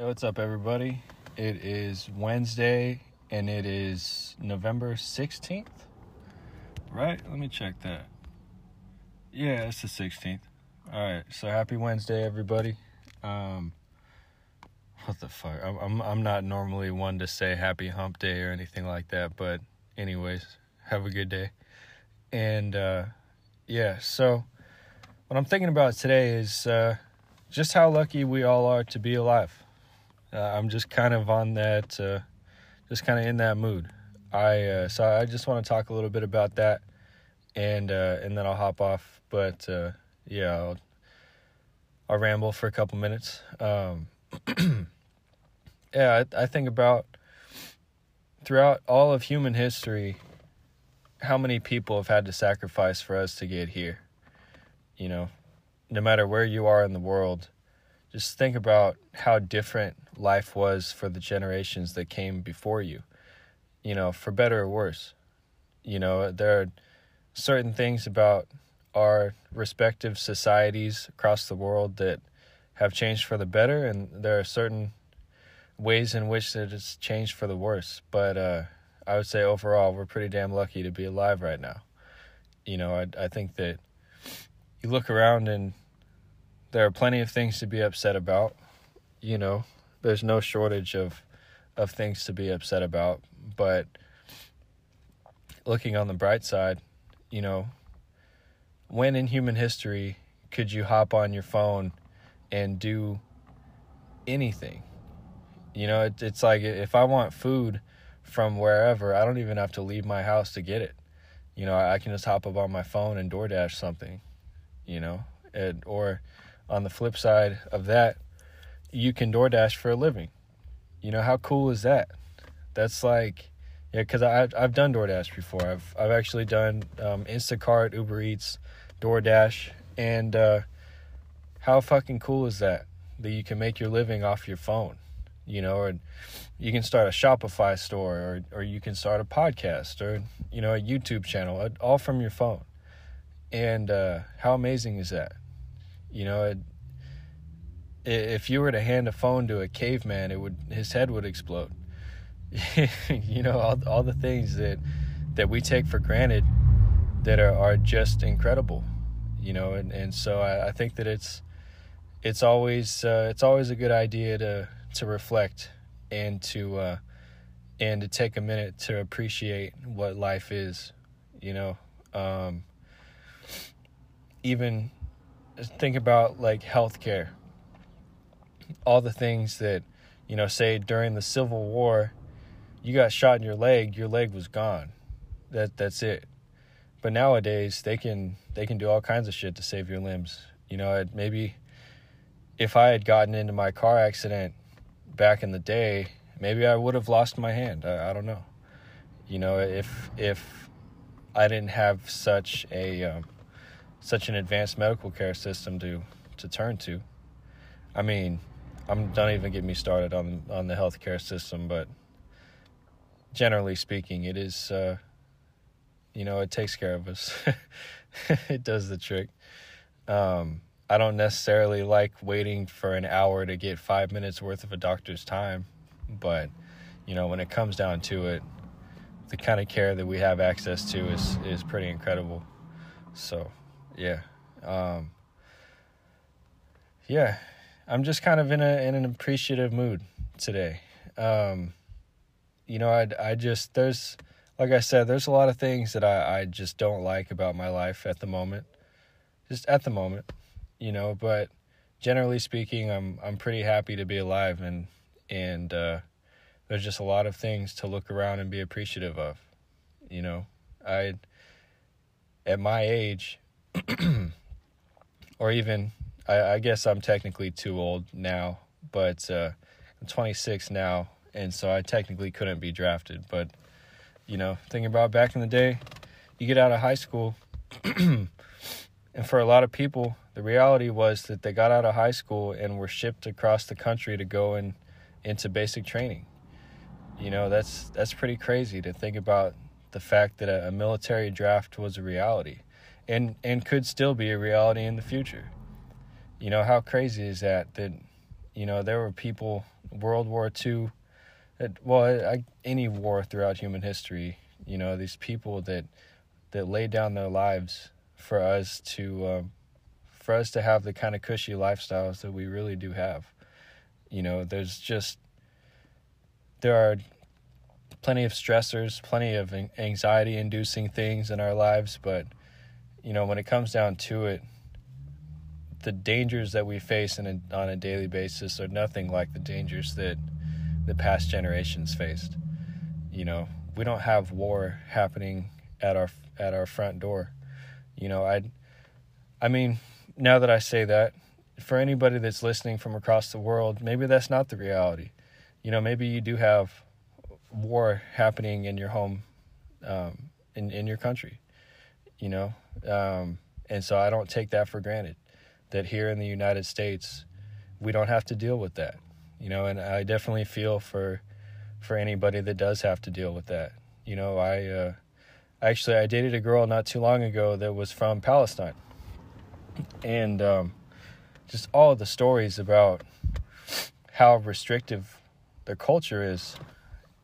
Hey, what's up, everybody? It is Wednesday and it is November 16th. Right? Let me check that. Yeah, it's the 16th. All right, so happy Wednesday, everybody. Um, what the fuck? I'm, I'm, I'm not normally one to say happy hump day or anything like that, but, anyways, have a good day. And, uh, yeah, so what I'm thinking about today is uh, just how lucky we all are to be alive uh, I'm just kind of on that, uh, just kind of in that mood. I uh, so I just want to talk a little bit about that, and uh, and then I'll hop off. But uh, yeah, I'll, I'll ramble for a couple minutes. Um, yeah, I, I think about throughout all of human history, how many people have had to sacrifice for us to get here. You know, no matter where you are in the world, just think about how different life was for the generations that came before you, you know, for better or worse. You know, there are certain things about our respective societies across the world that have changed for the better, and there are certain ways in which it has changed for the worse. But uh, I would say overall, we're pretty damn lucky to be alive right now. You know, I I think that you look around and there are plenty of things to be upset about. You know, there's no shortage of of things to be upset about, but looking on the bright side, you know, when in human history could you hop on your phone and do anything? You know, it, it's like if I want food from wherever, I don't even have to leave my house to get it. You know, I can just hop up on my phone and DoorDash something, you know, and, or on the flip side of that, you can DoorDash for a living. You know how cool is that? That's like, yeah, because I've I've done DoorDash before. I've I've actually done um, Instacart, Uber Eats, DoorDash, and uh, how fucking cool is that? That you can make your living off your phone, you know, or you can start a Shopify store, or or you can start a podcast, or you know, a YouTube channel, all from your phone. And uh, how amazing is that? You know, it, if you were to hand a phone to a caveman, it would his head would explode. you know, all all the things that that we take for granted that are, are just incredible. You know, and, and so I, I think that it's it's always uh, it's always a good idea to to reflect and to uh, and to take a minute to appreciate what life is. You know, um, even think about like healthcare all the things that, you know, say during the Civil War, you got shot in your leg, your leg was gone. That that's it. But nowadays they can they can do all kinds of shit to save your limbs. You know, maybe if I had gotten into my car accident back in the day, maybe I would have lost my hand. I, I don't know. You know, if if I didn't have such a um, such an advanced medical care system to to turn to. I mean, I'm don't even get me started on on the healthcare system, but generally speaking, it is uh, you know it takes care of us. it does the trick. Um, I don't necessarily like waiting for an hour to get five minutes worth of a doctor's time, but you know when it comes down to it, the kind of care that we have access to is is pretty incredible. So, yeah, um, yeah, I'm just kind of in a in an appreciative mood today. Um, you know, I I just there's like I said, there's a lot of things that I I just don't like about my life at the moment. Just at the moment, you know, but generally speaking, I'm I'm pretty happy to be alive and and uh, there's just a lot of things to look around and be appreciative of. You know, I at my age or even I, I guess I'm technically too old now, but uh, I'm 26 now, and so I technically couldn't be drafted. But you know, thinking about back in the day, you get out of high school, and for a lot of people, the reality was that they got out of high school and were shipped across the country to go in, into basic training. You know, that's that's pretty crazy to think about the fact that a, a military draft was a reality, and and could still be a reality in the future. You know, how crazy is that? That, you know, there were people World War II, it, well, I, any war throughout human history, you know, these people that that laid down their lives for us to um, for us to have the kind of cushy lifestyles that we really do have. You know, there's just there are plenty of stressors, plenty of anxiety inducing things in our lives, but you know, when it comes down to it, the dangers that we face a, on a daily basis are nothing like the dangers that the past generations faced. You know, we don't have war happening at our at our front door. You know, I I mean, now that I say that, for anybody that's listening from across the world, maybe that's not the reality. You know, maybe you do have war happening in your home, um, in in your country. You know, um, and so I don't take that for granted. That here in the United States, we don't have to deal with that. You know, and I definitely feel for for anybody that does have to deal with that. You know, I uh, actually I dated a girl not too long ago that was from Palestine, and um, just all the stories about how restrictive their culture is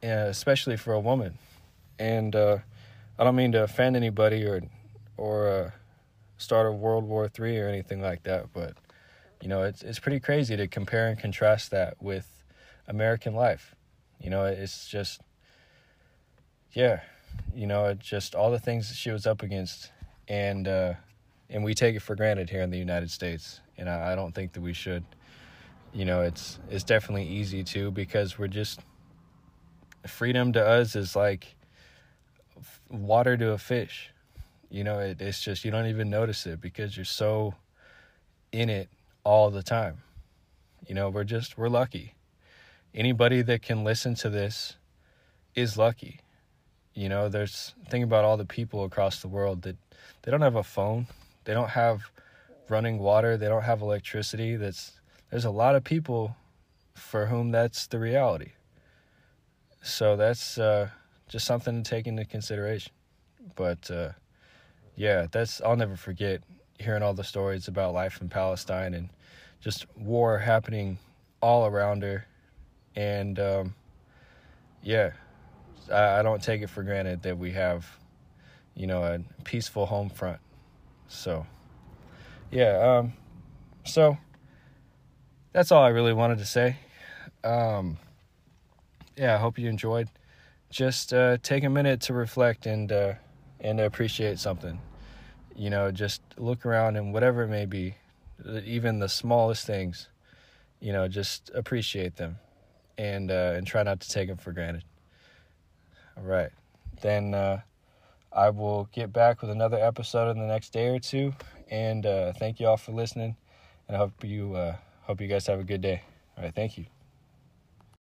especially for a woman. And uh, I don't mean to offend anybody or or uh, start a World War Three or anything like that, but you know it's it's pretty crazy to compare and contrast that with American life. You know, it's just yeah, you know, it just all the things that she was up against, and uh, and we take it for granted here in the United States, and I, I don't think that we should. You know, it's it's definitely easy to because we're just freedom to us is like water to a fish. You know, it, it's just you don't even notice it because you're so in it all the time. You know, we're just we're lucky. Anybody that can listen to this is lucky. You know, there's think about all the people across the world that they don't have a phone, they don't have running water, they don't have electricity. That's there's a lot of people for whom that's the reality. So that's uh, just something to take into consideration. But uh, yeah, that's I'll never forget hearing all the stories about life in Palestine and just war happening all around her. And um, yeah, I, I don't take it for granted that we have, you know, a peaceful home front. So yeah, um, so that's all I really wanted to say. Um, yeah, I hope you enjoyed. Just uh, take a minute to reflect and uh, and to appreciate something. You know, just look around and whatever it may be, even the smallest things. You know, just appreciate them, and uh, and try not to take them for granted. All right, then uh, I will get back with another episode in the next day or two. And uh, thank you all for listening, and I hope you uh, hope you guys have a good day. All right, thank you.